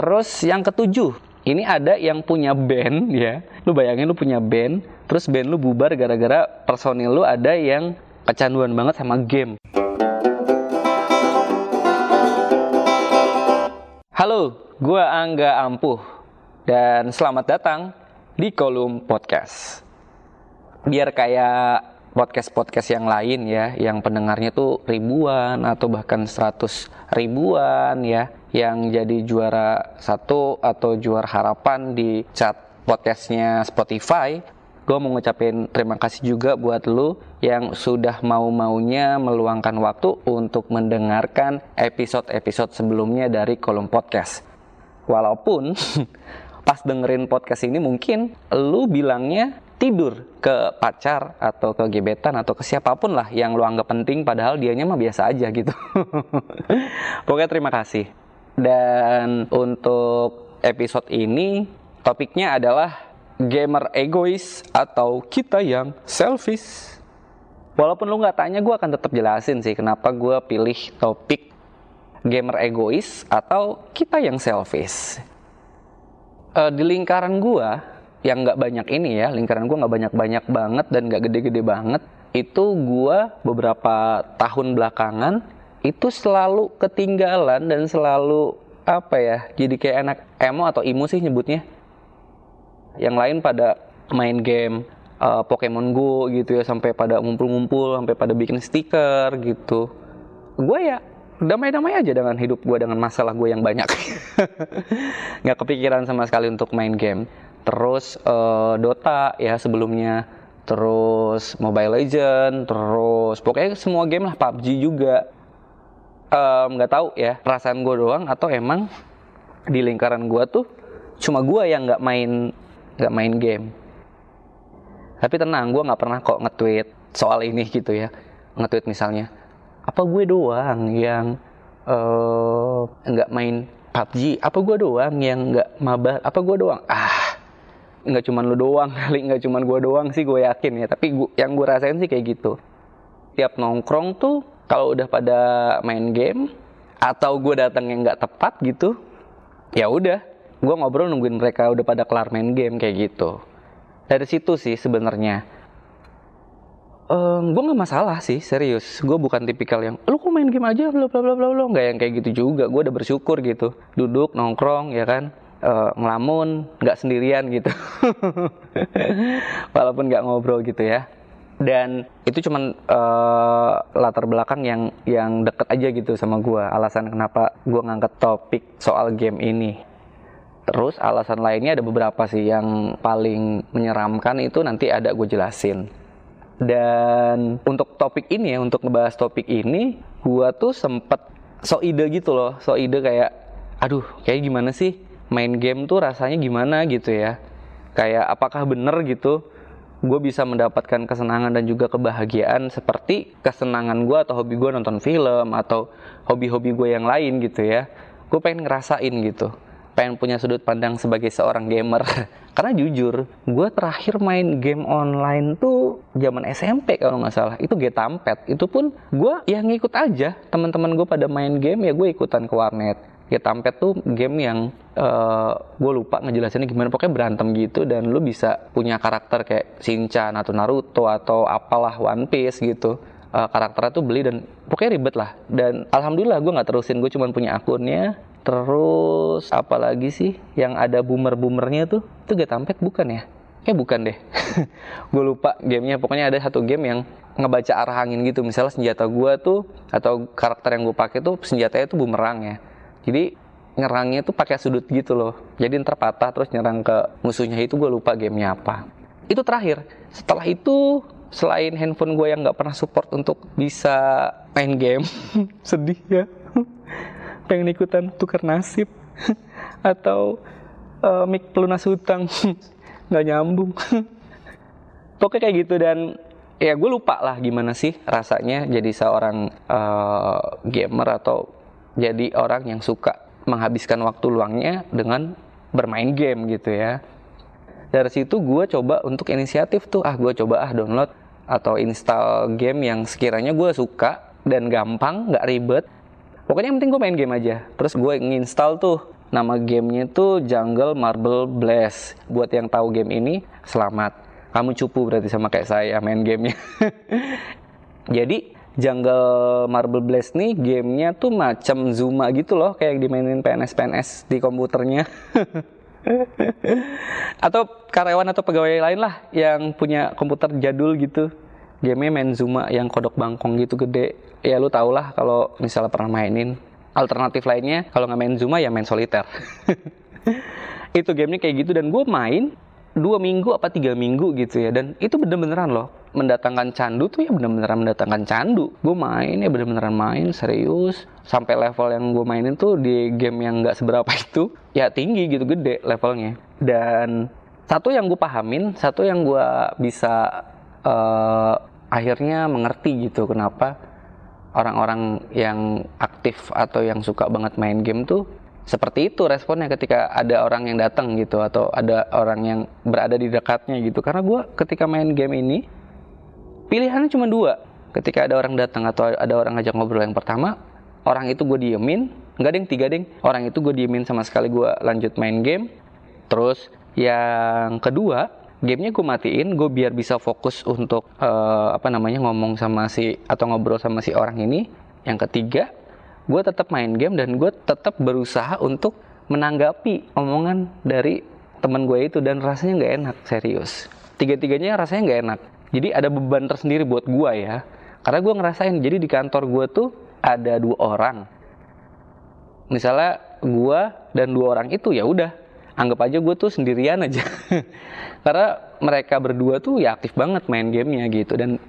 Terus yang ketujuh, ini ada yang punya band ya. Lu bayangin lu punya band, terus band lu bubar gara-gara personil lu ada yang kecanduan banget sama game. Halo, gua Angga Ampuh dan selamat datang di kolom podcast. Biar kayak podcast-podcast yang lain ya, yang pendengarnya tuh ribuan atau bahkan seratus ribuan ya, yang jadi juara satu atau juara harapan di chat podcastnya Spotify. Gue mau ngucapin terima kasih juga buat lu yang sudah mau-maunya meluangkan waktu untuk mendengarkan episode-episode sebelumnya dari kolom podcast. Walaupun pas dengerin podcast ini mungkin lu bilangnya tidur ke pacar atau ke gebetan atau ke siapa pun lah yang lu anggap penting padahal dianya mah biasa aja gitu. Pokoknya terima kasih. Dan untuk episode ini topiknya adalah gamer egois atau kita yang selfish. Walaupun lu nggak tanya, gue akan tetap jelasin sih kenapa gue pilih topik gamer egois atau kita yang selfish. Uh, di lingkaran gue, yang nggak banyak ini ya lingkaran gue nggak banyak banyak banget dan nggak gede-gede banget itu gue beberapa tahun belakangan itu selalu ketinggalan dan selalu apa ya jadi kayak anak emo atau imo sih nyebutnya. Yang lain pada main game uh, Pokemon Go gitu ya sampai pada ngumpul-ngumpul sampai pada bikin stiker gitu. Gue ya damai-damai aja dengan hidup gue dengan masalah gue yang banyak. Nggak kepikiran sama sekali untuk main game. Terus uh, Dota ya sebelumnya. Terus Mobile Legend terus pokoknya semua game lah PUBG juga nggak um, tahu ya perasaan gue doang atau emang di lingkaran gue tuh cuma gue yang nggak main nggak main game. Tapi tenang gue nggak pernah kok nge-tweet soal ini gitu ya. Nge-tweet misalnya apa gue doang yang uh, nggak main PUBG apa gue doang yang nggak mabar apa gue doang? Ah nggak cuman lu doang kali nggak cuman gue doang sih gue yakin ya. Tapi gua, yang gue rasain sih kayak gitu. Tiap nongkrong tuh kalau udah pada main game atau gue datang yang nggak tepat gitu ya udah. Gue ngobrol nungguin mereka udah pada kelar main game kayak gitu. Dari situ sih sebenarnya. Um, gue nggak masalah sih serius. Gue bukan tipikal yang lu kok main game aja? Bla bla bla bla nggak yang kayak gitu juga. Gue udah bersyukur gitu. Duduk nongkrong ya kan. Uh, ngelamun nggak sendirian gitu. Walaupun nggak ngobrol gitu ya dan itu cuman uh, latar belakang yang yang deket aja gitu sama gue alasan kenapa gue ngangkat topik soal game ini. Terus alasan lainnya ada beberapa sih yang paling menyeramkan itu nanti ada gue jelasin. Dan untuk topik ini ya untuk ngebahas topik ini gue tuh sempet so ide gitu loh. So ide kayak aduh kayak gimana sih? Main game tuh rasanya gimana? gitu ya. Kayak apakah bener? gitu gue bisa mendapatkan kesenangan dan juga kebahagiaan seperti kesenangan gue atau hobi gue nonton film atau hobi-hobi gue yang lain gitu ya. Gue pengen ngerasain gitu. Pengen punya sudut pandang sebagai seorang gamer. Karena jujur gue terakhir main game online tuh zaman SMP kalau nggak salah. Itu Getampet. Itu pun gue ya ngikut aja. Teman-teman gue pada main game ya gue ikutan ke warnet ya Tampet tuh game yang uh, eh, gue lupa ngejelasinnya gimana. Pokoknya berantem gitu dan lu bisa punya karakter kayak Shinchan atau Naruto atau apalah One Piece gitu. Uh, karakternya tuh beli dan pokoknya ribet lah. Dan alhamdulillah gue nggak terusin gue cuma punya akunnya. Terus apalagi sih yang ada boomer boomernya tuh? Itu gak tampet bukan ya? Kayak bukan deh. Gue lupa gamenya. Pokoknya ada satu game yang ngebaca arah angin gitu. Misalnya senjata gue tuh atau karakter yang gue pakai tuh senjatanya tuh bumerang ya jadi nyerangnya tuh pakai sudut gitu loh. Jadi ntar patah terus nyerang ke musuhnya. Itu gue lupa gamenya apa. Itu terakhir. Setelah itu selain handphone gue yang nggak pernah support untuk bisa main game sedih ya. Pengen ikutan tukar nasib. Atau uh, mic pelunas hutang. Nggak nyambung. Pokoknya kayak gitu. Dan ya gue lupa lah gimana sih rasanya jadi seorang uh, gamer atau jadi orang yang suka menghabiskan waktu luangnya dengan bermain game gitu ya dari situ gue coba untuk inisiatif tuh ah gue coba ah download atau install game yang sekiranya gue suka dan gampang nggak ribet pokoknya yang penting gue main game aja terus gue nginstal tuh Nama gamenya itu Jungle Marble Blast. Buat yang tahu game ini, selamat. Kamu cupu berarti sama kayak saya main gamenya. Jadi Jungle Marble Blast nih gamenya tuh macam Zuma gitu loh kayak dimainin PNS-PNS di komputernya. atau karyawan atau pegawai lain lah yang punya komputer jadul gitu. Gamenya main Zuma yang kodok bangkong gitu gede. Ya lu tau lah kalau misalnya pernah mainin. Alternatif lainnya kalau nggak main Zuma ya main soliter. itu gamenya kayak gitu dan gue main dua minggu apa tiga minggu gitu ya. Dan itu bener-beneran loh mendatangkan candu tuh ya bener-beneran mendatangkan candu. Gue main ya bener-beneran main serius. Sampai level yang gue mainin tuh di game yang nggak seberapa itu ya tinggi gitu gede levelnya. Dan satu yang gue pahamin satu yang gue bisa uh, akhirnya mengerti gitu kenapa orang-orang yang aktif atau yang suka banget main game tuh seperti itu responnya ketika ada orang yang datang gitu atau ada orang yang berada di dekatnya gitu. Karena gue ketika main game ini pilihannya cuma dua. Ketika ada orang datang atau ada orang ngajak ngobrol yang pertama orang itu gue diemin. Nggak ding. Tiga ding. Orang itu gue diemin sama sekali gue lanjut main game. Terus yang kedua gamenya gue matiin. Gue biar bisa fokus untuk uh, apa namanya ngomong sama si atau ngobrol sama si orang ini. Yang ketiga gue tetap main game dan gue tetap berusaha untuk menanggapi omongan dari teman gue itu dan rasanya nggak enak serius. Tiga-tiganya rasanya nggak enak. Jadi ada beban tersendiri buat gue ya. Karena gue ngerasain jadi di kantor gue tuh ada dua orang. Misalnya gue dan dua orang itu ya udah anggap aja gue tuh sendirian aja. Karena mereka berdua tuh ya aktif banget main gamenya gitu. Dan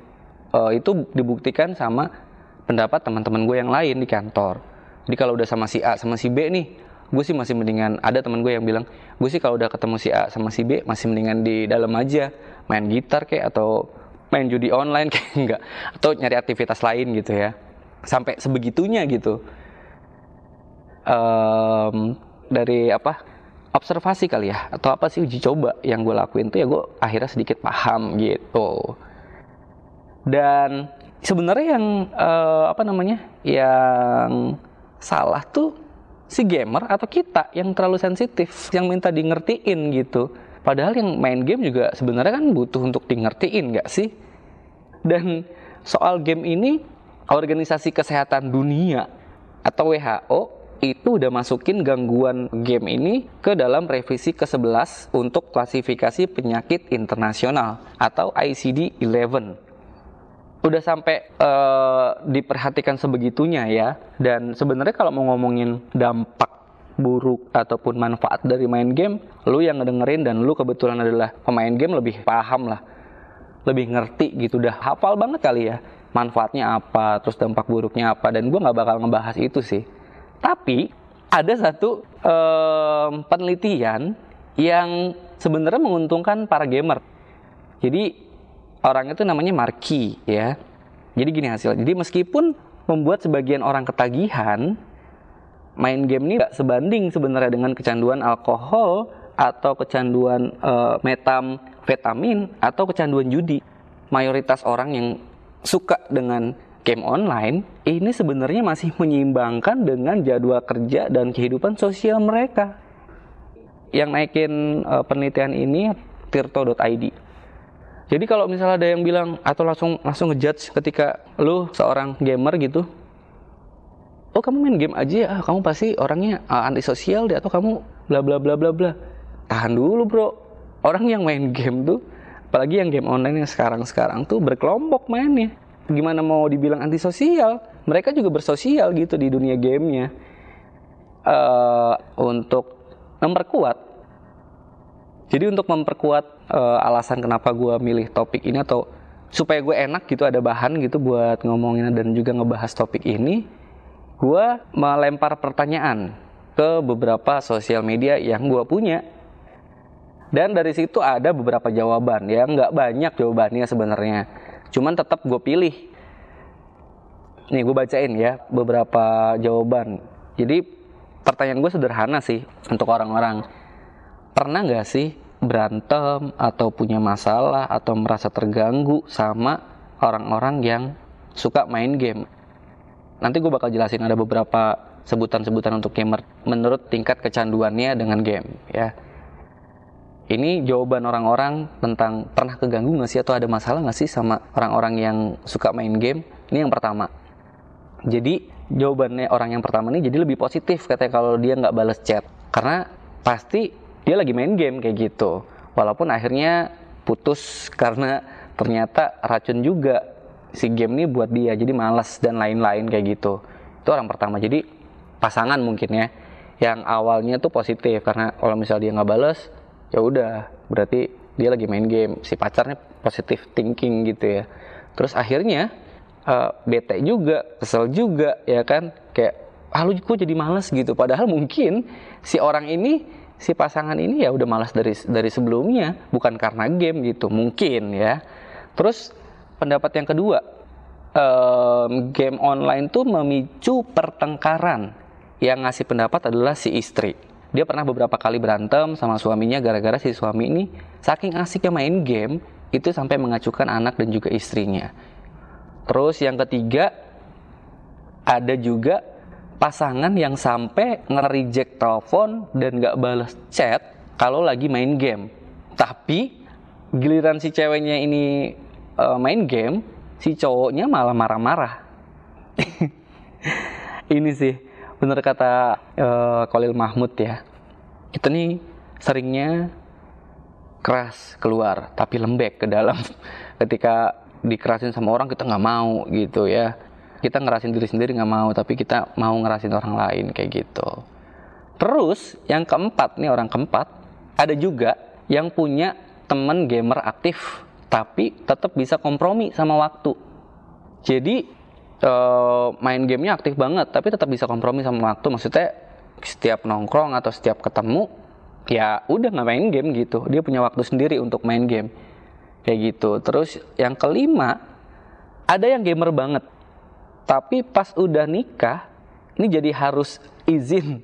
uh, itu dibuktikan sama pendapat teman-teman gue yang lain di kantor. Jadi kalau udah sama si A sama si B nih, gue sih masih mendingan ada teman gue yang bilang, gue sih kalau udah ketemu si A sama si B masih mendingan di dalam aja main gitar kayak atau main judi online kayak enggak atau nyari aktivitas lain gitu ya. Sampai sebegitunya gitu. Um, dari apa? observasi kali ya atau apa sih uji coba yang gue lakuin tuh ya gue akhirnya sedikit paham gitu dan sebenarnya yang uh, apa namanya yang salah tuh si gamer atau kita yang terlalu sensitif yang minta di ngertiin gitu. Padahal yang main game juga sebenarnya kan butuh untuk di ngertiin nggak sih? Dan soal game ini organisasi kesehatan dunia atau WHO itu udah masukin gangguan game ini ke dalam revisi ke-11 untuk klasifikasi penyakit internasional atau ICD-11 udah sampai uh, diperhatikan sebegitunya ya. Dan sebenarnya kalau mau ngomongin dampak buruk ataupun manfaat dari main game, lu yang ngedengerin dan lu kebetulan adalah pemain game lebih paham lah. Lebih ngerti gitu, udah hafal banget kali ya. Manfaatnya apa, terus dampak buruknya apa, dan gue nggak bakal ngebahas itu sih. Tapi ada satu um, penelitian yang sebenarnya menguntungkan para gamer. Jadi orang itu namanya Marki ya. Jadi gini hasilnya. Jadi meskipun membuat sebagian orang ketagihan, main game ini gak sebanding sebenarnya dengan kecanduan alkohol atau kecanduan uh, metamfetamin atau kecanduan judi. Mayoritas orang yang suka dengan game online ini sebenarnya masih menyeimbangkan dengan jadwal kerja dan kehidupan sosial mereka. Yang naikin uh, penelitian ini tirto.id. Jadi kalau misalnya ada yang bilang atau langsung langsung ngejudge ketika lu seorang gamer gitu, oh kamu main game aja ya, ah, kamu pasti orangnya uh, antisosial deh atau kamu bla bla bla bla bla. Tahan dulu bro, orang yang main game tuh, apalagi yang game online yang sekarang-sekarang tuh berkelompok mainnya. Gimana mau dibilang antisosial? Mereka juga bersosial gitu di dunia gamenya. Uh, untuk memperkuat jadi untuk memperkuat uh, alasan kenapa gue milih topik ini atau supaya gue enak gitu ada bahan gitu buat ngomongin dan juga ngebahas topik ini, gue melempar pertanyaan ke beberapa sosial media yang gue punya. Dan dari situ ada beberapa jawaban ya, nggak banyak jawabannya sebenarnya. Cuman tetap gue pilih. Nih gue bacain ya beberapa jawaban. Jadi pertanyaan gue sederhana sih untuk orang-orang. Pernah nggak sih berantem atau punya masalah atau merasa terganggu sama orang-orang yang suka main game. Nanti gue bakal jelasin ada beberapa sebutan-sebutan untuk gamer menurut tingkat kecanduannya dengan game ya. Ini jawaban orang-orang tentang pernah keganggu nggak sih atau ada masalah nggak sih sama orang-orang yang suka main game? Ini yang pertama. Jadi jawabannya orang yang pertama ini jadi lebih positif katanya kalau dia nggak balas chat. Karena pasti dia lagi main game kayak gitu. Walaupun akhirnya putus karena ternyata racun juga si game ini buat dia jadi malas dan lain-lain kayak gitu. Itu orang pertama. Jadi pasangan mungkin ya yang awalnya tuh positif karena kalau misalnya dia nggak balas ya udah berarti dia lagi main game. Si pacarnya positif thinking gitu ya. Terus akhirnya uh, bete juga kesel juga ya kan? Kayak ah lu jadi males gitu? Padahal mungkin si orang ini si pasangan ini ya udah malas dari dari sebelumnya bukan karena game gitu mungkin ya. Terus pendapat yang kedua um, game online tuh memicu pertengkaran. Yang ngasih pendapat adalah si istri. Dia pernah beberapa kali berantem sama suaminya gara-gara si suami ini saking asiknya main game itu sampai mengacukan anak dan juga istrinya. Terus yang ketiga ada juga pasangan yang sampai nge-reject telepon dan gak balas chat kalau lagi main game. Tapi giliran si ceweknya ini uh, main game, si cowoknya malah marah-marah. ini sih bener kata uh, Kolil Mahmud ya kita nih seringnya keras keluar tapi lembek ke dalam ketika dikerasin sama orang kita nggak mau gitu ya kita ngerasin diri sendiri nggak mau tapi kita mau ngerasin orang lain kayak gitu. Terus yang keempat nih orang keempat ada juga yang punya temen gamer aktif tapi tetap bisa kompromi sama waktu. Jadi uh, main gamenya aktif banget tapi tetap bisa kompromi sama waktu. Maksudnya setiap nongkrong atau setiap ketemu ya udah nggak main game gitu. Dia punya waktu sendiri untuk main game. Kayak gitu. Terus yang kelima ada yang gamer banget tapi pas udah nikah ini jadi harus izin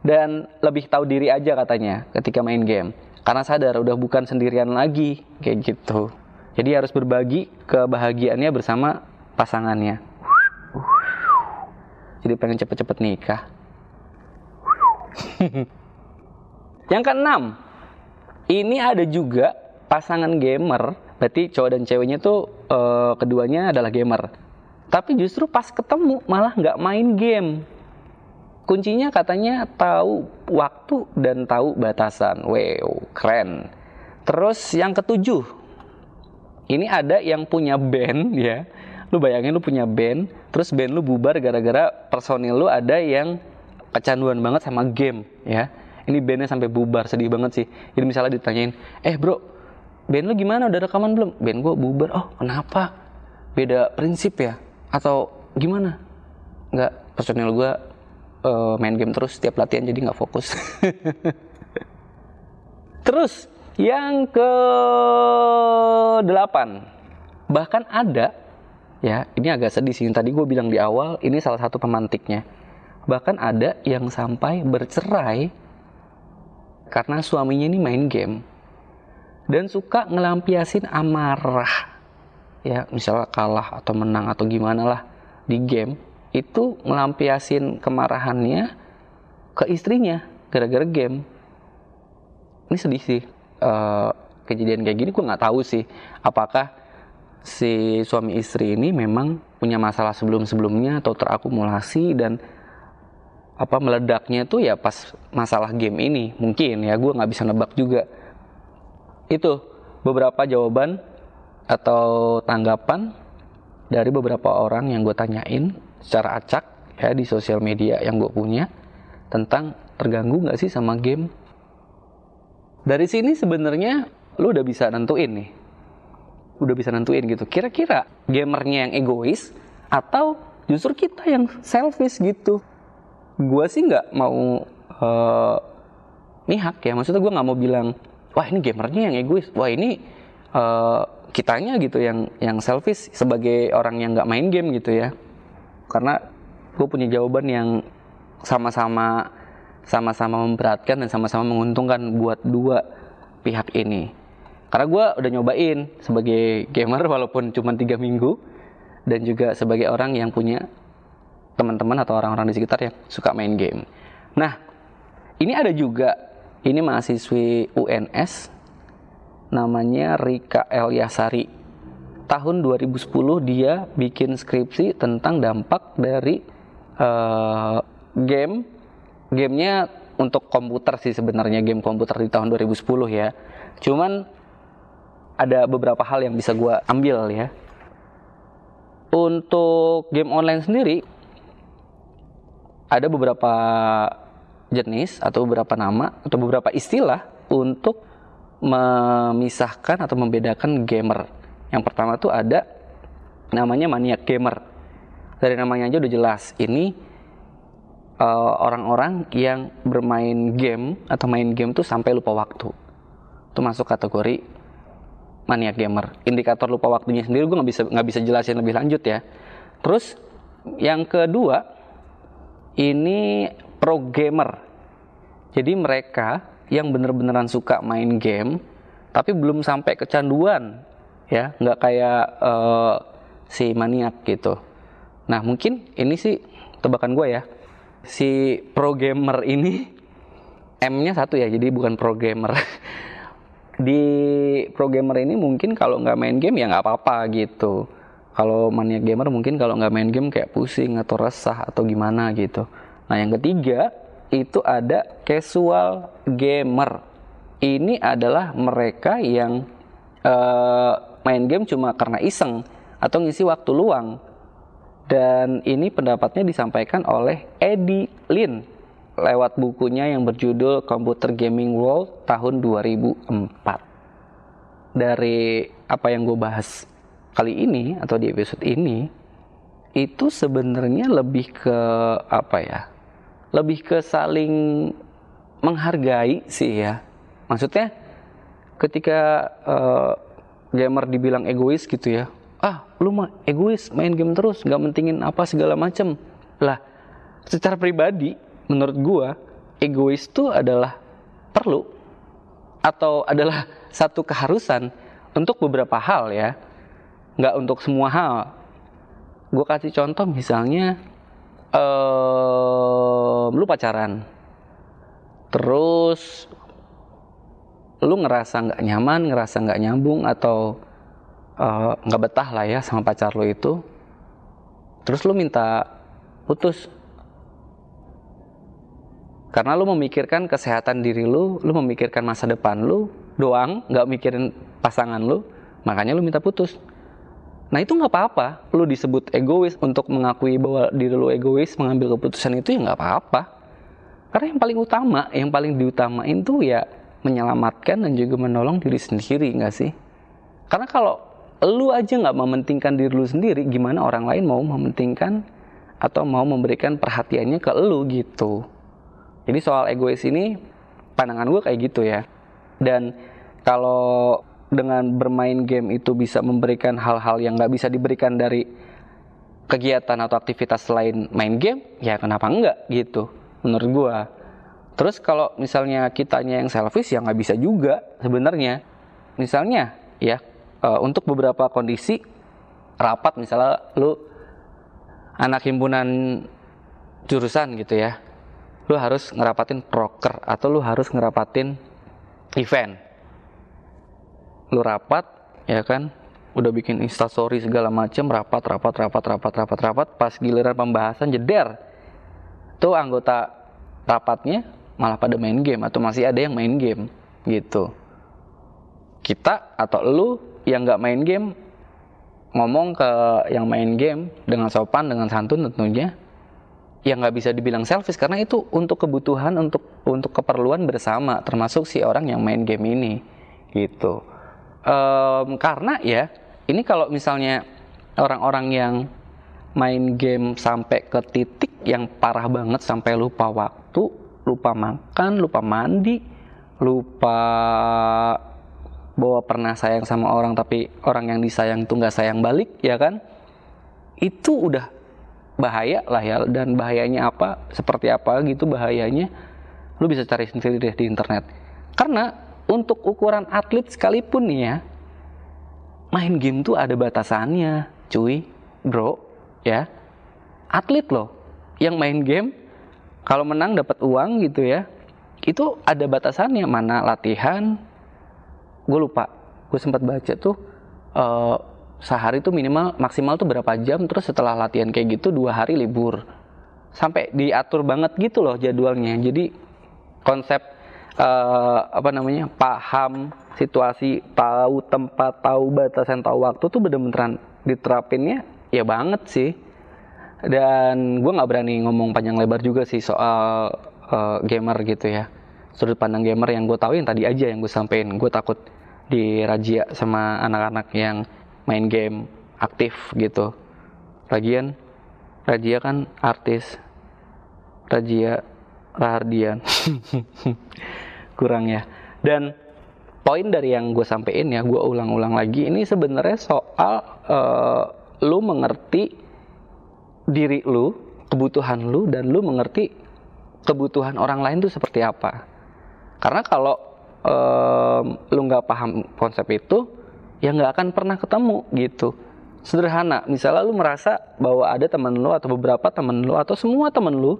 dan lebih tahu diri aja katanya ketika main game. Karena sadar udah bukan sendirian lagi kayak gitu. Jadi harus berbagi kebahagiaannya bersama pasangannya. Jadi pengen cepet-cepet nikah. Yang keenam ini ada juga pasangan gamer. Berarti cowok dan ceweknya tuh uh, keduanya adalah gamer tapi justru pas ketemu malah nggak main game. Kuncinya katanya tahu waktu dan tahu batasan. Wow keren. Terus yang ketujuh. Ini ada yang punya band ya. Lu bayangin lu punya band terus band lu bubar gara-gara personil lu ada yang kecanduan banget sama game ya. Ini bandnya sampai bubar sedih banget sih. Jadi misalnya ditanyain eh bro band lu gimana? Udah rekaman belum? Band gua bubar. Oh kenapa? Beda prinsip ya atau gimana? Nggak personil gua uh, main game terus setiap latihan jadi nggak fokus. Terus yang ke delapan bahkan ada ya ini agak sedih sih tadi gue bilang di awal ini salah satu pemantiknya. Bahkan ada yang sampai bercerai karena suaminya ini main game. Dan suka ngelampiasin amarah ya misalnya kalah atau menang atau gimana lah di game itu ngelampiasin kemarahannya ke istrinya gara-gara game. Ini sedih sih uh, kejadian kayak gini gue nggak tahu sih apakah si suami istri ini memang punya masalah sebelum-sebelumnya atau terakumulasi dan apa meledaknya tuh ya pas masalah game ini. Mungkin ya gue nggak bisa nebak juga. Itu beberapa jawaban atau tanggapan dari beberapa orang yang gue tanyain secara acak ya di sosial media yang gue punya tentang terganggu nggak sih sama game dari sini sebenarnya lu udah bisa nentuin nih udah bisa nentuin gitu. Kira-kira gamernya yang egois atau justru kita yang selfish gitu. Gue sih nggak mau uh, mihak ya. Maksudnya gue nggak mau bilang, wah ini gamernya yang egois. Wah ini uh, kitanya gitu yang yang selfish sebagai orang yang nggak main game gitu ya. Karena gue punya jawaban yang sama-sama sama-sama memberatkan dan sama-sama menguntungkan buat dua pihak ini karena gue udah nyobain sebagai gamer walaupun cuma tiga minggu dan juga sebagai orang yang punya teman-teman atau orang-orang di sekitar yang suka main game. Nah, ini ada juga ini mahasiswi UNS namanya Rika Elyasari. Tahun 2010 dia bikin skripsi tentang dampak dari uh, game. Gamenya untuk komputer sih sebenarnya game komputer di tahun 2010 ya. Cuman ada beberapa hal yang bisa gue ambil ya. Untuk game online sendiri ada beberapa jenis atau beberapa nama atau beberapa istilah untuk memisahkan atau membedakan gamer. Yang pertama tuh ada namanya maniak gamer. Dari namanya aja udah jelas. Ini eh, orang-orang uh, yang bermain game atau main game tuh sampai lupa waktu. Itu masuk kategori maniak gamer. Indikator lupa waktunya sendiri gue nggak bisa nggak bisa jelasin lebih lanjut ya. Terus yang kedua ini pro gamer. Jadi mereka yang bener-beneran suka main game tapi belum sampai kecanduan ya. Nggak kayak uh, si maniak gitu. Nah mungkin ini sih tebakan gue ya. Si pro gamer ini M-nya satu ya jadi bukan pro gamer. Di pro gamer ini mungkin kalau nggak main game ya nggak apa-apa gitu. Kalau maniak gamer mungkin kalau nggak main game kayak pusing atau resah atau gimana gitu. Nah yang ketiga itu ada casual gamer. Ini adalah mereka yang uh, main game cuma karena iseng atau ngisi waktu luang. Dan ini pendapatnya disampaikan oleh Eddie Lin lewat bukunya yang berjudul Computer Gaming World tahun 2004. Dari apa yang gue bahas kali ini atau di episode ini, itu sebenarnya lebih ke apa ya? Lebih ke saling menghargai sih ya. Maksudnya ketika uh, gamer dibilang egois gitu ya, ah lu mah egois main game terus nggak mentingin apa segala macem lah. Secara pribadi menurut gua egois itu adalah perlu atau adalah satu keharusan untuk beberapa hal ya, nggak untuk semua hal. Gue kasih contoh misalnya um, lu pacaran. Terus lu ngerasa nggak nyaman ngerasa nggak nyambung atau eh, nggak uh, betah lah ya sama pacar lu itu terus lu minta putus. Karena lu memikirkan kesehatan diri lu lu memikirkan masa depan lu doang nggak mikirin pasangan lu makanya lu minta putus Nah itu nggak apa-apa, lu disebut egois untuk mengakui bahwa diri lu egois, mengambil keputusan itu ya nggak apa-apa. Karena yang paling utama, yang paling diutamain tuh ya menyelamatkan dan juga menolong diri sendiri nggak sih? Karena kalau lu aja nggak mementingkan diri lu sendiri, gimana orang lain mau mementingkan atau mau memberikan perhatiannya ke lu gitu. Jadi soal egois ini pandangan gue kayak gitu ya. Dan kalau dengan bermain game itu bisa memberikan hal-hal yang nggak bisa diberikan dari kegiatan atau aktivitas selain main game, ya kenapa enggak gitu menurut gua. Terus kalau misalnya kitanya yang selfish ya nggak bisa juga sebenarnya. Misalnya ya e, untuk beberapa kondisi rapat misalnya lu anak himpunan jurusan gitu ya, lu harus ngerapatin proker atau lu harus ngerapatin event lu rapat ya kan? Udah bikin instastory segala macem rapat rapat rapat rapat rapat rapat pas giliran pembahasan jeder. Tuh anggota rapatnya malah pada main game atau masih ada yang main game gitu. Kita atau lu yang nggak main game ngomong ke yang main game dengan sopan dengan santun tentunya yang nggak bisa dibilang selfish karena itu untuk kebutuhan untuk untuk keperluan bersama termasuk si orang yang main game ini gitu um, karena ya ini kalau misalnya orang-orang yang main game sampai ke titik yang parah banget sampai lupa waktu, lupa makan, lupa mandi, lupa bahwa pernah sayang sama orang tapi orang yang disayang itu nggak sayang balik ya kan? Itu udah bahaya lah ya dan bahayanya apa seperti apa gitu bahayanya lu bisa cari sendiri deh di internet. Karena untuk ukuran atlet sekalipun nih ya, main game tuh ada batasannya, cuy, bro, ya. Atlet loh, yang main game kalau menang dapat uang gitu ya itu ada batasannya mana latihan gue lupa gue sempat baca tuh uh, sehari tuh minimal maksimal tuh berapa jam terus setelah latihan kayak gitu dua hari libur sampai diatur banget gitu loh jadwalnya jadi konsep uh, apa namanya paham situasi tahu tempat tahu batasan tahu waktu tuh bener-beneran diterapinnya ya banget sih. Dan gue nggak berani ngomong panjang lebar juga sih soal uh, gamer gitu ya. Sudut pandang gamer yang gue tahu yang tadi aja yang gue sampein gue takut dirajia sama anak-anak yang main game aktif gitu. Lagian Rajia kan artis. Rajia Rahardian kurang ya dan poin dari yang gue sampein ya gue ulang-ulang lagi ini sebenarnya soal uh, lu mengerti diri lu, kebutuhan lu dan lu mengerti kebutuhan orang lain itu seperti apa. Karena kalau um, lu nggak paham konsep itu, ya nggak akan pernah ketemu gitu. Sederhana, misalnya lu merasa bahwa ada teman lu atau beberapa teman lu atau semua teman lu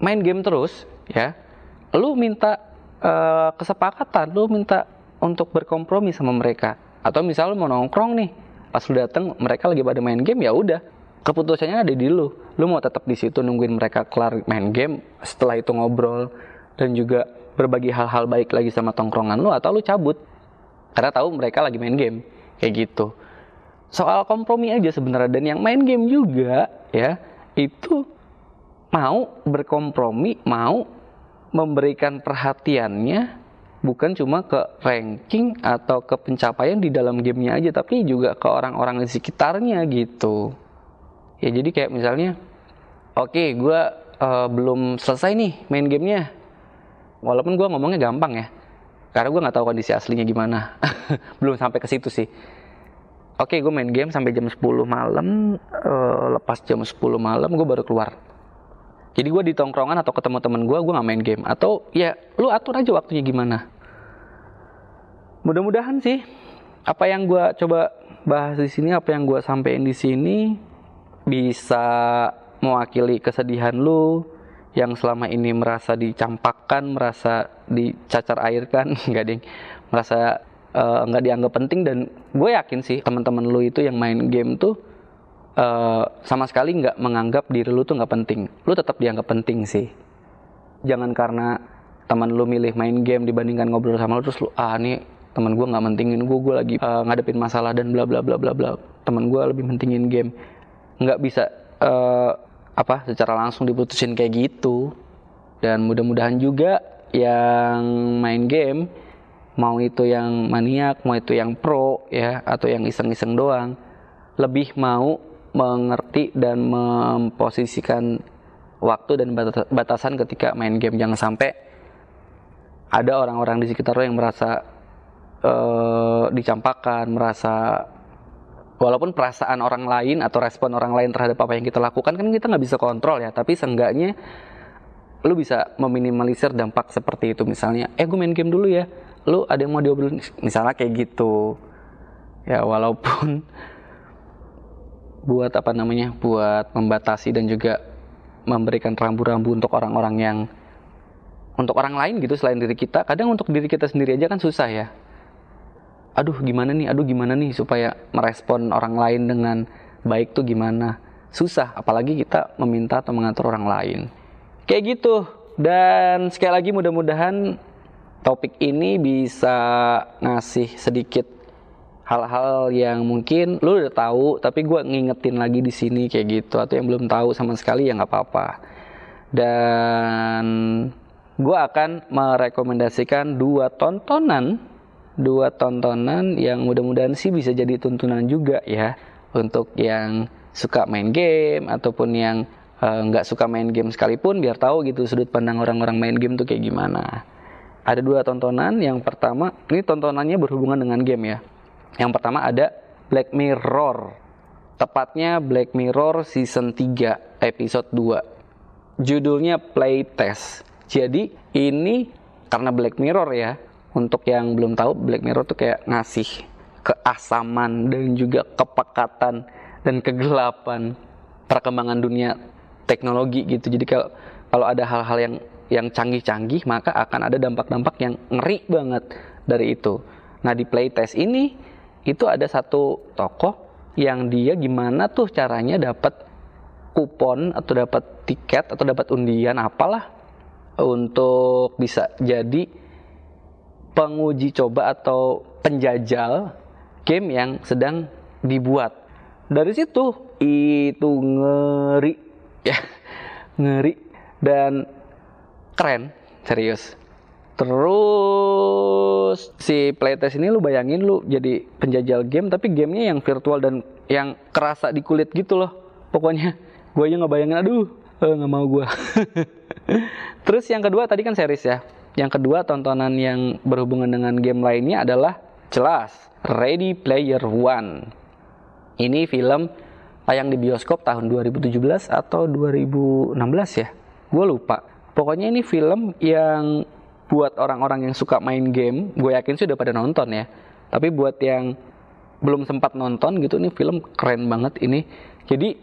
main game terus, ya, lu minta uh, kesepakatan, lu minta untuk berkompromi sama mereka. Atau misalnya lu mau nongkrong nih, pas lu dateng mereka lagi pada main game ya udah. Keputusannya ada di lu. Lu mau tetap di situ nungguin mereka kelar main game setelah itu ngobrol dan juga berbagi hal-hal baik lagi sama tongkrongan lu atau lu cabut. Karena tahu mereka lagi main game. Kayak gitu. Soal kompromi aja sebenarnya. Dan yang main game juga ya itu mau berkompromi mau memberikan perhatiannya bukan cuma ke ranking atau ke pencapaian di dalam gamenya aja tapi juga ke orang-orang di sekitarnya gitu. Ya jadi kayak misalnya oke okay, gue uh, belum selesai nih main gamenya. Walaupun gue ngomongnya gampang ya karena gue nggak tahu kondisi aslinya gimana. Belum sampai ke situ sih. Oke okay, gue main game sampai jam 10 malam uh, lepas jam 10 malam gue baru keluar jadi gue di tongkrongan atau ketemu temen gue gue nggak main game. Atau ya lu atur aja waktunya gimana. Mudah-mudahan sih apa yang gue coba bahas di sini apa yang gue sampein di sini bisa mewakili kesedihan lu yang selama ini merasa dicampakkan, merasa dicacar airkan, nggak ding, merasa uh, nggak dianggap penting dan gue yakin sih teman-teman lu itu yang main game tuh uh, sama sekali nggak menganggap diri lu tuh nggak penting. Lu tetap dianggap penting sih. Jangan karena teman lu milih main game dibandingkan ngobrol sama lu terus lu ah nih teman gue nggak mentingin gue gue lagi uh, ngadepin masalah dan bla bla bla bla bla teman gue lebih mentingin game nggak bisa uh, apa secara langsung diputusin kayak gitu dan mudah-mudahan juga yang main game mau itu yang maniak mau itu yang pro ya atau yang iseng-iseng doang lebih mau mengerti dan memposisikan waktu dan batasan ketika main game. Jangan sampai ada orang-orang di sekitar lo yang merasa uh, dicampakkan merasa walaupun perasaan orang lain atau respon orang lain terhadap apa yang kita lakukan kan kita nggak bisa kontrol ya tapi seenggaknya lu bisa meminimalisir dampak seperti itu. Misalnya eh gue main game dulu ya lu ada yang mau diobrolin? Misalnya kayak gitu. Ya walaupun buat apa namanya buat membatasi dan juga memberikan rambu-rambu untuk orang-orang yang untuk orang lain gitu selain diri kita. Kadang untuk diri kita sendiri aja kan susah ya. Aduh gimana nih? Aduh gimana nih? Supaya merespon orang lain dengan baik tuh gimana? Susah apalagi kita meminta atau mengatur orang lain. Kayak gitu. Dan sekali lagi mudah-mudahan topik ini bisa ngasih sedikit hal-hal yang mungkin lu udah tahu tapi gue ngingetin lagi di sini kayak gitu atau yang belum tahu sama sekali ya nggak apa-apa dan gue akan merekomendasikan dua tontonan dua tontonan yang mudah-mudahan sih bisa jadi tuntunan juga ya untuk yang suka main game ataupun yang eh, nggak uh, suka main game sekalipun biar tahu gitu sudut pandang orang-orang main game tuh kayak gimana. Ada dua tontonan. Yang pertama, ini tontonannya berhubungan dengan game ya. Yang pertama ada Black Mirror. Tepatnya Black Mirror season 3 episode 2. Judulnya Playtest. Jadi ini karena Black Mirror ya, untuk yang belum tahu Black Mirror tuh kayak ngasih keasaman dan juga kepekatan dan kegelapan perkembangan dunia teknologi gitu. Jadi kalau kalau ada hal-hal yang yang canggih-canggih maka akan ada dampak-dampak yang ngeri banget dari itu. Nah di playtest ini itu ada satu tokoh yang dia gimana tuh caranya dapat kupon atau dapat tiket atau dapat undian apalah untuk bisa jadi penguji coba atau penjajal game yang sedang dibuat. Dari situ itu ngeri ya, ngeri dan keren, serius. Terus si playtest ini lu bayangin lu jadi penjajal game tapi gamenya yang virtual dan yang kerasa di kulit gitu loh. Pokoknya gue aja nggak bayangin aduh eh, nggak mau gue. Terus yang kedua tadi kan series ya. Yang kedua tontonan yang berhubungan dengan game lainnya adalah jelas Ready Player One. Ini film tayang di bioskop tahun 2017 atau 2016 ya. Gue lupa. Pokoknya ini film yang buat orang-orang yang suka main game, gue yakin sih udah pada nonton ya. Tapi buat yang belum sempat nonton gitu, ini film keren banget ini. Jadi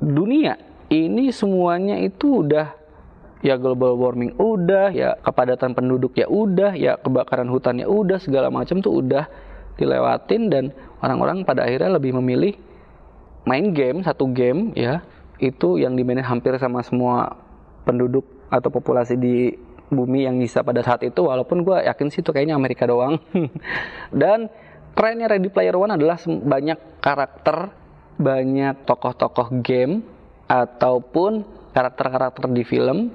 dunia ini semuanya itu udah ya global warming udah, ya kepadatan penduduk ya udah, ya kebakaran hutan ya udah, segala macam tuh udah dilewatin dan orang-orang pada akhirnya lebih memilih main game satu game ya itu yang dimainin hampir sama semua penduduk atau populasi di bumi yang bisa pada saat itu walaupun gue yakin sih itu kayaknya Amerika doang. Dan kerennya Ready Player One adalah banyak karakter banyak tokoh-tokoh game ataupun karakter-karakter di film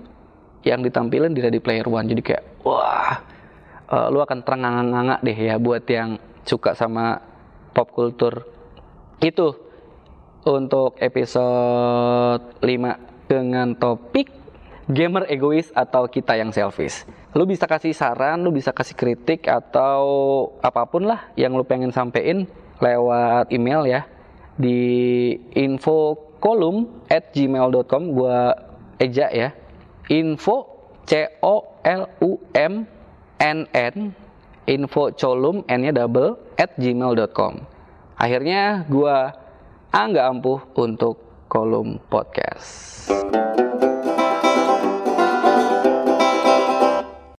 yang ditampilkan di Ready Player One. Jadi kayak wah uh, lu akan terengah-engah deh ya buat yang suka sama pop culture itu. Untuk episode 5 dengan topik gamer egois atau kita yang selfish. Lu bisa kasih saran, lu bisa kasih kritik atau apa pun lah yang lu pengen sampein lewat email ya. Di info kolum at gmail.com gua eja ya. Info c o l u m n n info colum n nya double at gmail.com akhirnya gua angga ampuh untuk kolom podcast